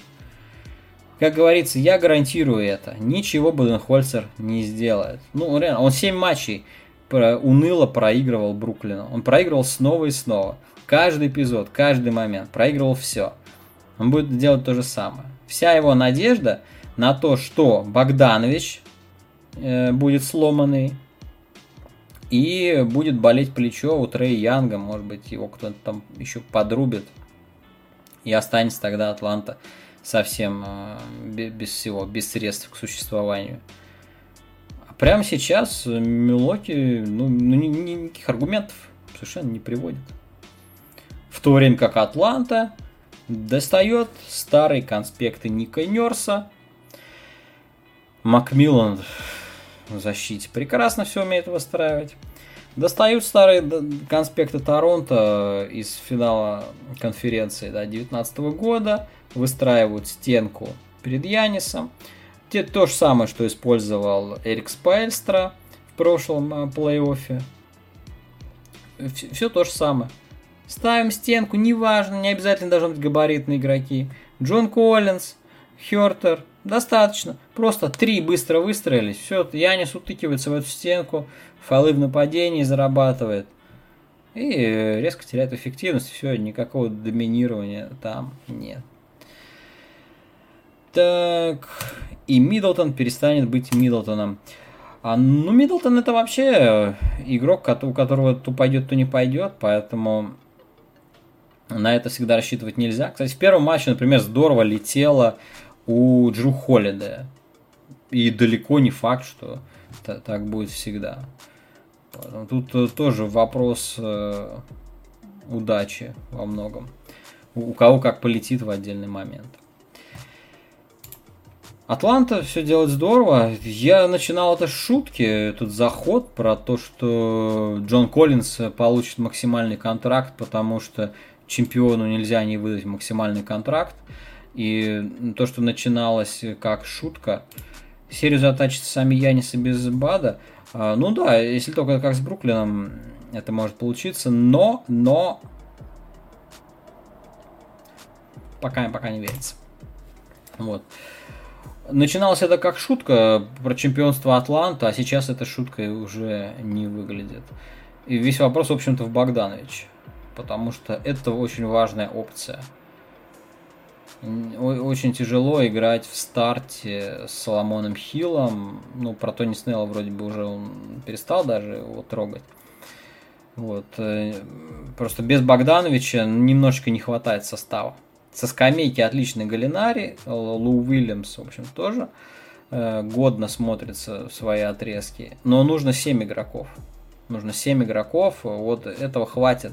Как говорится, я гарантирую это. Ничего Буденхольцер не сделает. Ну, реально, он 7 матчей уныло проигрывал Бруклину. Он проигрывал снова и снова. Каждый эпизод, каждый момент. Проигрывал все. Он будет делать то же самое. Вся его надежда на то, что Богданович э, будет сломанный и будет болеть плечо у Трей Янга, может быть, его кто-то там еще подрубит и останется тогда Атланта совсем э, без всего, без средств к существованию. А прямо сейчас Милоки ну, ну, никаких аргументов совершенно не приводит. В то время как Атланта достает старые конспекты Ника Нерса. Макмиллан в защите прекрасно все умеет выстраивать. Достают старые конспекты Торонто из финала конференции 2019 да, года, выстраивают стенку перед Янисом. Те, то же самое, что использовал Эрик Спайльстра в прошлом э, плей-оффе. Все, все то же самое. Ставим стенку, неважно, не обязательно должны быть габаритные игроки. Джон Коллинз, Хертер, достаточно. Просто три быстро выстроились. Все, Янис утыкивается в эту стенку, фолы в нападении зарабатывает. И резко теряет эффективность. Все, никакого доминирования там нет. Так, и Миддлтон перестанет быть Миддлтоном. А, ну, Миддлтон это вообще игрок, у которого то пойдет, то не пойдет, поэтому на это всегда рассчитывать нельзя. Кстати, в первом матче, например, здорово летело у Джру Холлида. И далеко не факт, что так будет всегда. Тут э, тоже вопрос э, удачи во многом. У кого как полетит в отдельный момент. Атланта все делает здорово. Я начинал это с шутки, этот заход про то, что Джон Коллинс получит максимальный контракт, потому что чемпиону нельзя не выдать максимальный контракт. И то, что начиналось как шутка, серию затачит сами Яниса без Бада. А, ну да, если только как с Бруклином это может получиться, но, но пока, пока не верится. Вот. Начиналось это как шутка про чемпионство Атланта, а сейчас эта шутка уже не выглядит. И весь вопрос, в общем-то, в Богданович. Потому что это очень важная опция. Очень тяжело играть в старте с Соломоном Хиллом. Ну, про Тони Снелла вроде бы уже он перестал даже его трогать. Вот. Э, просто без Богдановича немножечко не хватает состава. Со скамейки отличный Галинари, Лу Уильямс, в общем, тоже э, годно смотрится в свои отрезки. Но нужно 7 игроков. Нужно 7 игроков, вот этого хватит,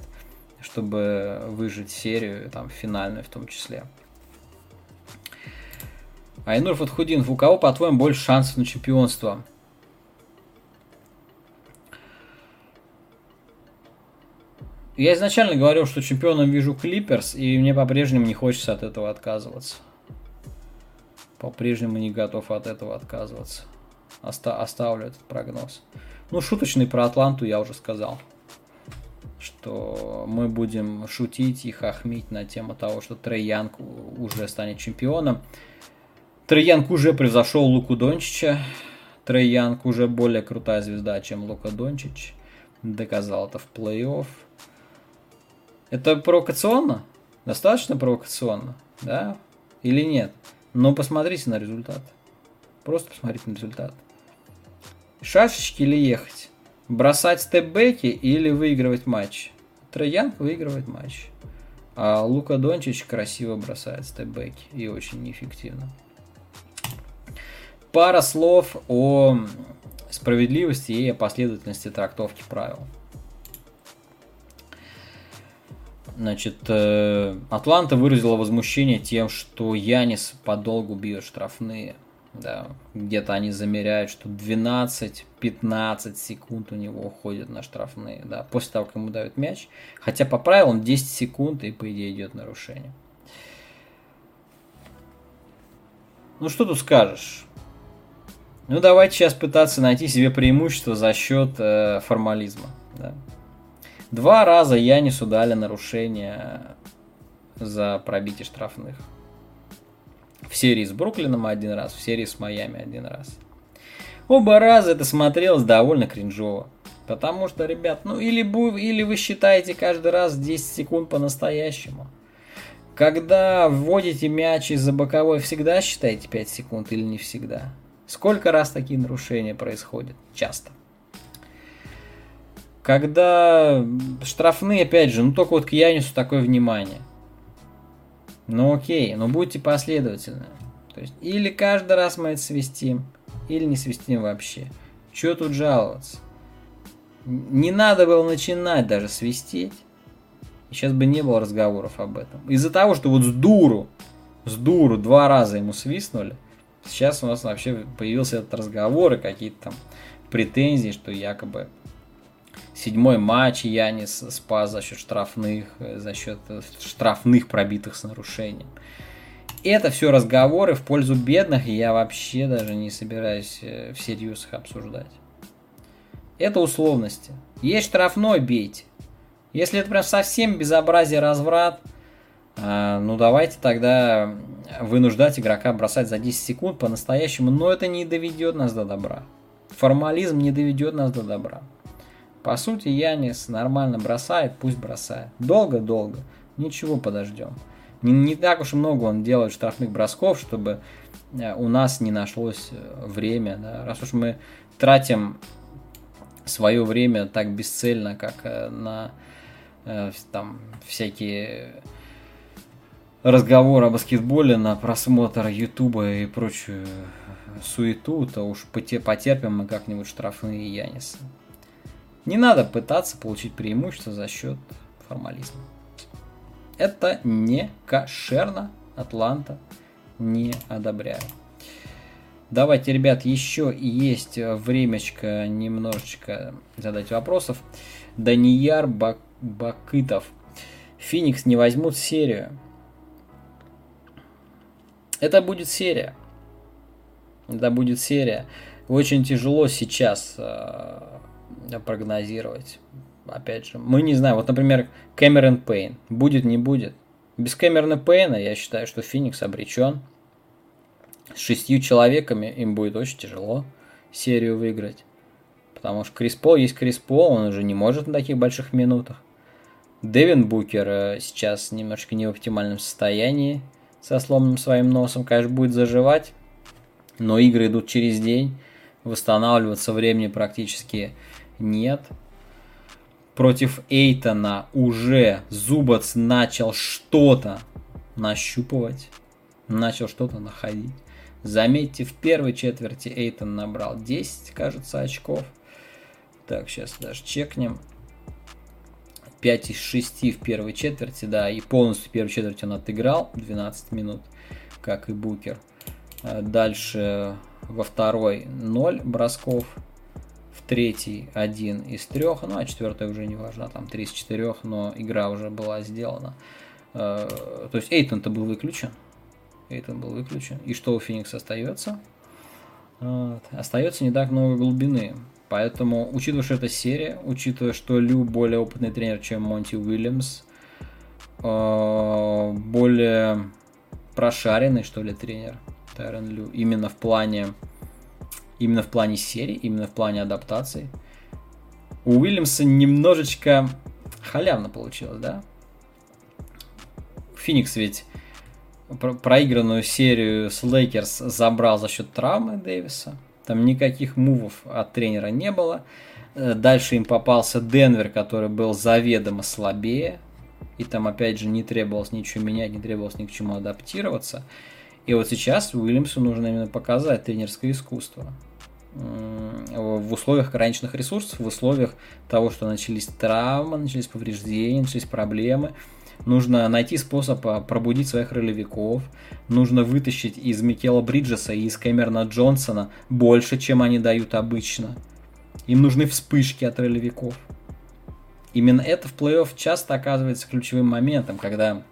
чтобы выжить серию, там, финальную в том числе. Айнур Фатхудинов, у кого, по-твоему, больше шансов на чемпионство? Я изначально говорил, что чемпионом вижу Клиперс, и мне по-прежнему не хочется от этого отказываться. По-прежнему не готов от этого отказываться. Оста- оставлю этот прогноз. Ну, шуточный про Атланту я уже сказал. Что мы будем шутить и хохмить на тему того, что Трей Янг уже станет чемпионом. Трей уже превзошел Луку Дончича. Трей уже более крутая звезда, чем Лука Дончич. Доказал это в плей-офф. Это провокационно? Достаточно провокационно? Да? Или нет? Но посмотрите на результат. Просто посмотрите на результат. Шашечки или ехать? Бросать степбеки или выигрывать матч? Троян выигрывает матч. А Лука Дончич красиво бросает степбеки и очень неэффективно. Пара слов о справедливости и о последовательности трактовки правил. Значит, э, Атланта выразила возмущение тем, что Янис подолгу бьет штрафные. Да, где-то они замеряют, что 12-15 секунд у него уходит на штрафные, да, после того, как ему дают мяч. Хотя по правилам 10 секунд и, по идее, идет нарушение. Ну, что тут скажешь? Ну, давайте сейчас пытаться найти себе преимущество за счет э, формализма. Да. Два раза Янису дали нарушение за пробитие штрафных. В серии с Бруклином один раз, в серии с Майами один раз. Оба раза это смотрелось довольно кринжово. Потому что, ребят, ну или, или вы считаете каждый раз 10 секунд по-настоящему. Когда вводите мяч из-за боковой, всегда считаете 5 секунд или не всегда? Сколько раз такие нарушения происходят? Часто. Когда штрафные, опять же, ну только вот к Янису такое внимание. Ну окей, но будьте последовательны. То есть или каждый раз мы это свистим, или не свистим вообще. Чего тут жаловаться? Не надо было начинать даже свистеть. сейчас бы не было разговоров об этом. Из-за того, что вот с дуру, с дуру два раза ему свистнули, сейчас у нас вообще появился этот разговор и какие-то там претензии, что якобы Седьмой матч Янис спас за счет штрафных, за счет штрафных пробитых с нарушением. Это все разговоры в пользу бедных, и я вообще даже не собираюсь э, всерьез их обсуждать. Это условности. Есть штрафной, бейте. Если это прям совсем безобразие, разврат, ну давайте тогда вынуждать игрока бросать за 10 секунд по-настоящему, но это не доведет нас до добра. Формализм не доведет нас до добра. По сути, Янис нормально бросает, пусть бросает. Долго-долго. Ничего, подождем. Не, не так уж много он делает штрафных бросков, чтобы э, у нас не нашлось э, время. Да? Раз уж мы тратим свое время так бесцельно, как э, на там всякие разговоры о баскетболе, на просмотр Ютуба и прочую суету, то уж потерпим мы как-нибудь штрафные Янисы. Не надо пытаться получить преимущество за счет формализма. Это не кошерно. Атланта не одобряю. Давайте, ребят, еще есть времечко немножечко задать вопросов. Данияр Бак Бакытов. Феникс не возьмут серию. Это будет серия. Это будет серия. Очень тяжело сейчас э, прогнозировать. Опять же, мы не знаем. Вот, например, Кэмерон Пейн. Будет, не будет. Без Кэмерона Пейна я считаю, что Феникс обречен. С шестью человеками им будет очень тяжело серию выиграть. Потому что Крис Пол есть Крис Пол, он уже не может на таких больших минутах. Дэвин Букер э, сейчас немножко не в оптимальном состоянии, со сломанным своим носом, конечно, будет заживать, но игры идут через день, восстанавливаться времени практически нет. Против Эйтона уже Зубац начал что-то нащупывать. Начал что-то находить. Заметьте, в первой четверти Эйтон набрал 10, кажется, очков. Так, сейчас даже чекнем. 5 из 6 в первой четверти, да, и полностью в первой четверти он отыграл 12 минут, как и Букер. Дальше во второй 0 бросков, в третий один из трех, ну а четвертая уже не важно, там 3 из 4, но игра уже была сделана. То есть Эйтон-то был выключен. Эйтон был выключен. И что у Феникса остается? Вот. Остается не так много глубины. Поэтому, учитывая, что это серия, учитывая, что Лю более опытный тренер, чем Монти Уильямс, э, более прошаренный, что ли, тренер Тайрон Лю, именно в плане именно в плане серии, именно в плане адаптации. У Уильямса немножечко халявно получилось, да? Феникс ведь проигранную серию с Лейкерс забрал за счет травмы Дэвиса. Там никаких move ов от тренера не было. Э, дальше им попался Денвер, который был заведомо слабее. И там, опять же, не требовалось ничего менять, не требовалось ни к чему адаптироваться. И вот сейчас Уильямсу нужно именно показать тренерское искусство. В условиях ограниченных ресурсов, в условиях того, что начались травмы, начались повреждения, начались проблемы – Нужно найти способ а, пробудить своих ролевиков. Нужно вытащить из Микела Бриджеса и из Кэмерона Джонсона больше, чем они дают обычно. Им нужны вспышки от ролевиков. Именно это в плей-офф часто оказывается ключевым моментом, когда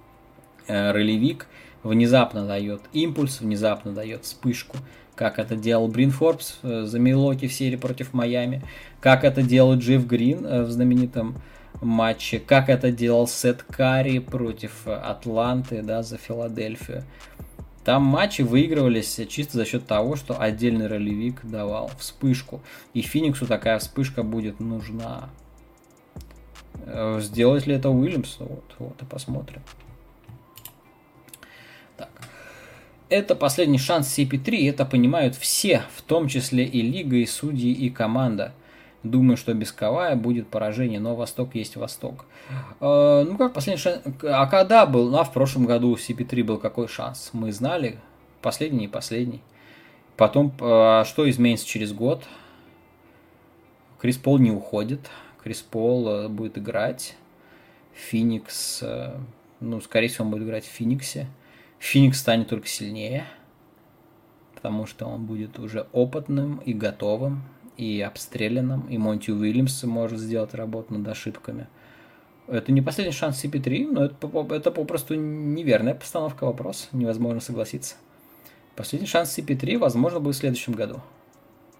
э, ролевик внезапно дает импульс, внезапно дает вспышку. Как это делал Брин Форбс э, за Милоки в серии против Майами. Как это делал Джефф Грин э, в знаменитом матче, как это делал Сет Карри против Атланты, да, за Филадельфию. Там матчи выигрывались чисто за счет того, что отдельный ролевик давал вспышку. И Фениксу такая вспышка будет нужна. Э, сделает ли это Уильямс? Вот, вот и посмотрим. Так. Это последний шанс CP3, это понимают все, в том числе и лига, и судьи, и команда. Думаю, что без Кавая будет поражение, но Восток есть Восток. Э, ну как последний шанс? А когда был? Ну а в прошлом году у CP3 был какой шанс? Мы знали. Последний, не последний. Потом, э, что изменится через год? Крис Пол не уходит. Крис Пол э, будет играть. Феникс, э, ну, скорее всего, он будет играть в Фениксе. Феникс станет только сильнее, потому что он будет уже опытным и готовым и обстрелянным, и Монти Уильямс может сделать работу над ошибками. Это не последний шанс CP3, но это, это попросту неверная постановка вопроса, невозможно согласиться. Последний шанс CP3, возможно, будет в следующем году.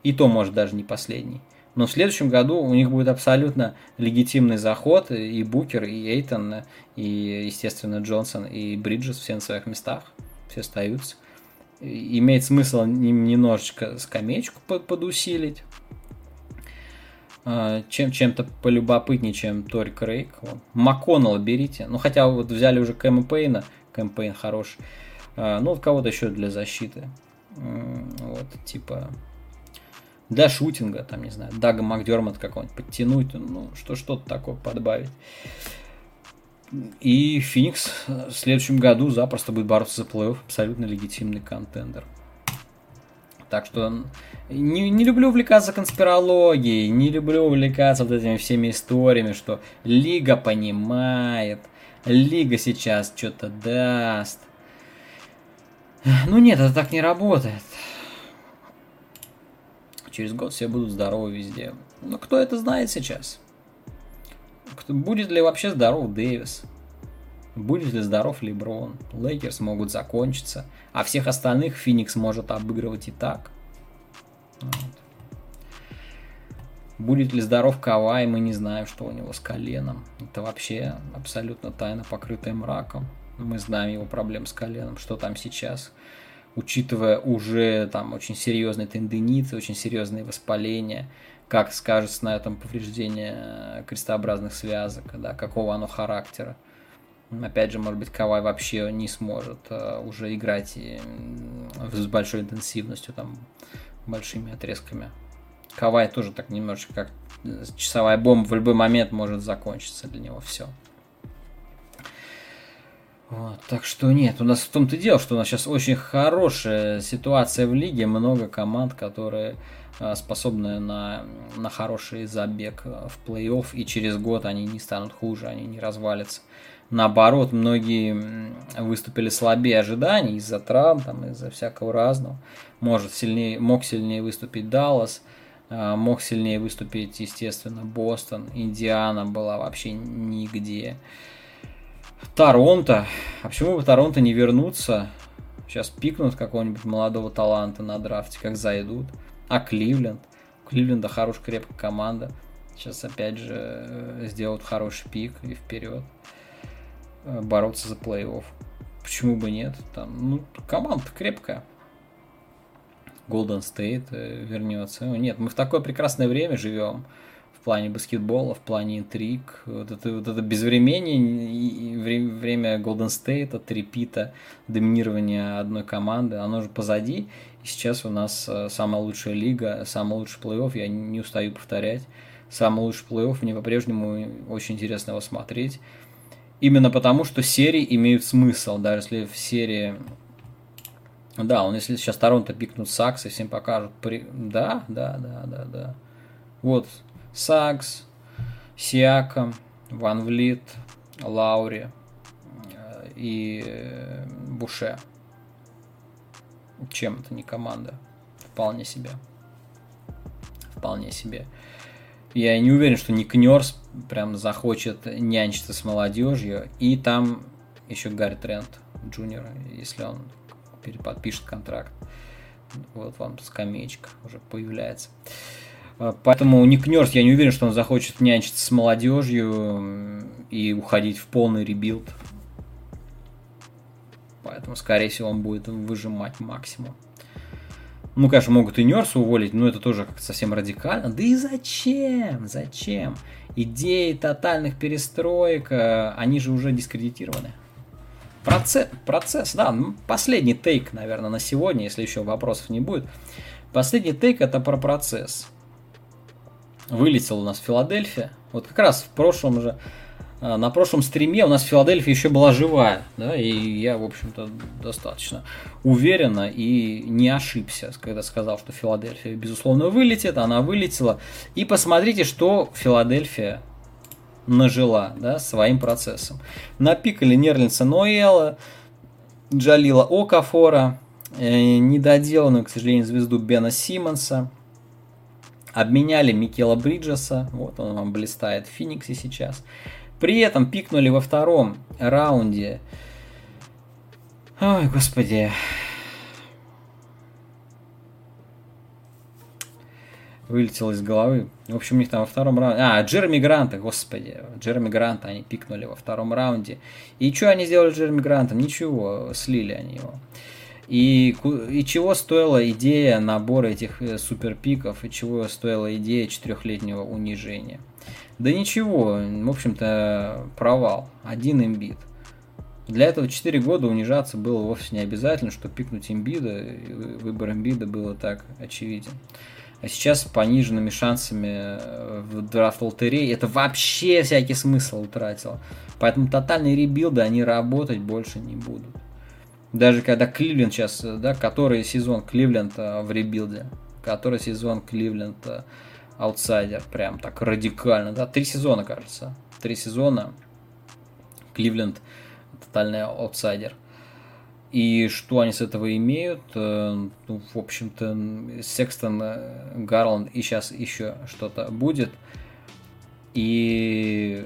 И то, может, даже не последний. Но в следующем году у них будет абсолютно легитимный заход, и Букер, и Эйтон, и, естественно, Джонсон, и Бриджес все на своих местах, все остаются. Имеет смысл немножечко скамеечку подусилить, чем, чем-то полюбопытнее, чем Тори Крейг. МакКоннелла берите. Ну, хотя вот взяли уже Кэма Пейна. Кэм Пейн хорош. А, ну, вот кого-то еще для защиты. Вот, типа... Для шутинга, там, не знаю, Дага Макдермат какого-нибудь подтянуть, ну, что, что-то такое подбавить. И Феникс в следующем году запросто будет бороться за плей-офф. Абсолютно легитимный контендер. Так что не, не люблю увлекаться конспирологией, не люблю увлекаться вот этими всеми историями, что Лига понимает, Лига сейчас что-то даст. Ну нет, это так не работает. Через год все будут здоровы везде. Но кто это знает сейчас? Будет ли вообще здоров Дэвис? Будет ли здоров Леброн? Лейкерс могут закончиться. А всех остальных Феникс может обыгрывать и так. Вот. Будет ли здоров Кавай, мы не знаем, что у него с коленом. Это вообще абсолютно тайна, покрытая мраком. Мы знаем его проблем с коленом, что там сейчас. Учитывая уже там очень серьезные тендиниты, очень серьезные воспаления, как скажется на этом повреждение крестообразных связок, да, какого оно характера. Опять же, может быть, Кавай вообще не сможет uh, уже играть и, с большой интенсивностью, там, большими отрезками. Кавай тоже так немножечко как часовая бомба в любой момент может закончиться для него все. Вот, так что нет, у нас в том-то дело, что у нас сейчас очень хорошая ситуация в лиге, много команд, которые uh, способны на, на хороший забег в плей-офф, и через год они не станут хуже, они не развалятся. Наоборот, многие выступили слабее ожиданий из-за травм, там, из-за всякого разного. Может сильнее, мог сильнее выступить Даллас, а, мог сильнее выступить, естественно, Бостон. Индиана была вообще нигде. Торонто. А почему бы Торонто не вернуться? Сейчас пикнут какого-нибудь молодого таланта на драфте, как зайдут. А Кливленд? У Кливленда хорошая крепкая команда. Сейчас опять же э, сделают хороший пик и вперед. Э, бороться за плей-офф. Почему бы нет? Там, ну, команда крепкая. Golden State э, вернется. Нет, мы в такое прекрасное время живем в плане баскетбола, в плане интриг. Вот это, вот это безвремение, время Golden State, трепита, доминирование одной команды, оно же позади. И сейчас у нас э, самая лучшая лига, самый лучший плей-офф, я не устаю повторять. Самый лучший плей-офф, мне по-прежнему очень интересно его смотреть. Именно потому, что серии имеют смысл, даже если в серии да, он если сейчас Торонто пикнут Сакс и всем покажут. При... Да, да, да, да, да. Вот Саггс, Сиаком, Ван Влит, Лаури э, и э, Буше. Чем это не команда? Вполне себе. Вполне себе. Я не уверен, что Ник Нерс прям захочет нянчиться с молодежью. И там еще Гарри Трент Джуниор, если он переподпишет контракт. Вот вам скамеечка уже появляется. А, поэтому Ник Нерс, я не уверен, что он захочет нянчиться с молодежью и уходить в полный rebuild. Поэтому, скорее всего, он будет выжимать максимум. Ну, конечно, могут и Нерса уволить, но это тоже как-то совсем радикально. Да и зачем? Зачем? Идеи тотальных перестроек, э, они же уже дискредитированы. Процесс, процесс, да, последний тейк, наверное, на сегодня, если еще вопросов не будет. Последний тейк это про процесс. Вылетел у нас Филадельфия. Вот как раз в прошлом же, на прошлом стриме у нас Филадельфия еще была живая, да, и я, в общем-то, достаточно уверенно и не ошибся, когда сказал, что Филадельфия, безусловно, вылетит, она вылетела. И посмотрите, что Филадельфия нажила да, своим процессом. Напикали Нерлинса Ноэла, Джалила Окафора, э, недоделанную, к сожалению, звезду Бена Симмонса, обменяли Микела Бриджеса, вот он вам блистает в Фениксе сейчас. При этом пикнули во втором раунде. Ой, господи, вылетело из головы. В общем, у них там во втором раунде... А, Джереми Гранта, господи. Джереми Гранта они пикнули во втором раунде. И что они сделали с Джереми Грантом? Ничего, слили они его. И, и чего стоила идея набора этих э, суперпиков, и чего стоила идея четырехлетнего унижения? Да ничего, в общем-то, провал. Один имбит. Для этого 4 года унижаться было вовсе не обязательно, чтобы пикнуть имбида, выбор Эмбиида было так очевиден. А сейчас с пониженными шансами э, в драфт лотереи это вообще всякий смысл утратило. Поэтому тотальные ребилды, они работать больше не будут. Даже когда Кливленд сейчас, э, да, который сезон Кливленд э, в ребилде, который сезон Кливленд аутсайдер, прям так радикально, да, три сезона, кажется, три сезона Кливленд тотальный аутсайдер. И что они с этого имеют? Э, ну, в общем-то, Секстон, э, Гарланд и сейчас еще что-то будет. И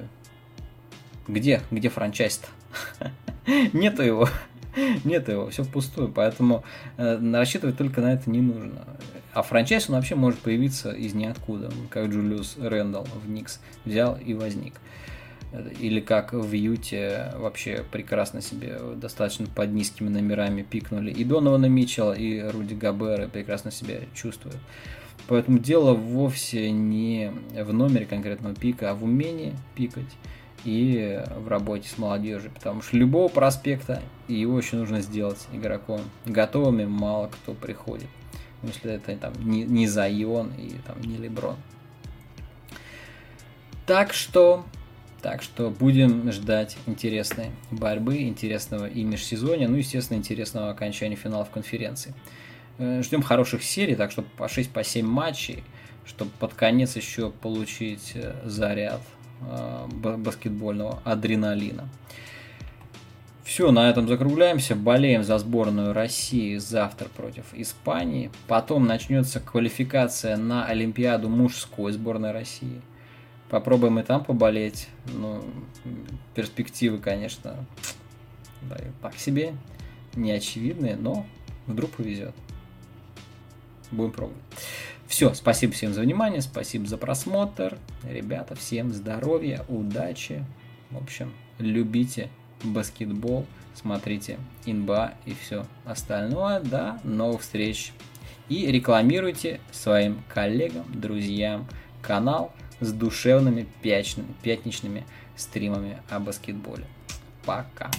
где? Где франчайз-то? Нету его. Нету его, все впустую, поэтому э, рассчитывать только на это не нужно. А франчайз он вообще может появиться из ниоткуда, как Джулиус Рэндалл в Никс взял и возник. Или как в Юте вообще прекрасно себе достаточно под низкими номерами пикнули. И Донована Митчелла, и Руди Габера прекрасно себя чувствуют. Поэтому дело вовсе не в номере конкретного пика, а в умении пикать и в работе с молодежью. Потому что любого проспекта его еще нужно сделать игроком. Готовыми мало кто приходит. Если это там не, не Зайон и там не Леброн. Так что так что будем ждать интересной борьбы, интересного и межсезонья, ну, естественно, интересного окончания финалов конференции. Э, ждем хороших серий, так что по 6-7 по 7 матчей, чтобы под конец еще получить э, заряд баскетбольного адреналина. Все, на этом закругляемся. Болеем за сборную России завтра против Испании. Потом начнется квалификация на Олимпиаду мужской сборной России. Попробуем и там поболеть. Ну, перспективы, конечно, да, так себе, не очевидные, но вдруг повезет. Будем пробовать. Все, спасибо всем за внимание, спасибо за просмотр. Ребята, всем здоровья, удачи. В общем, любите баскетбол, смотрите НБА и все остальное. До новых встреч. И рекламируйте своим коллегам, друзьям канал с душевными пятничными стримами о баскетболе. Пока.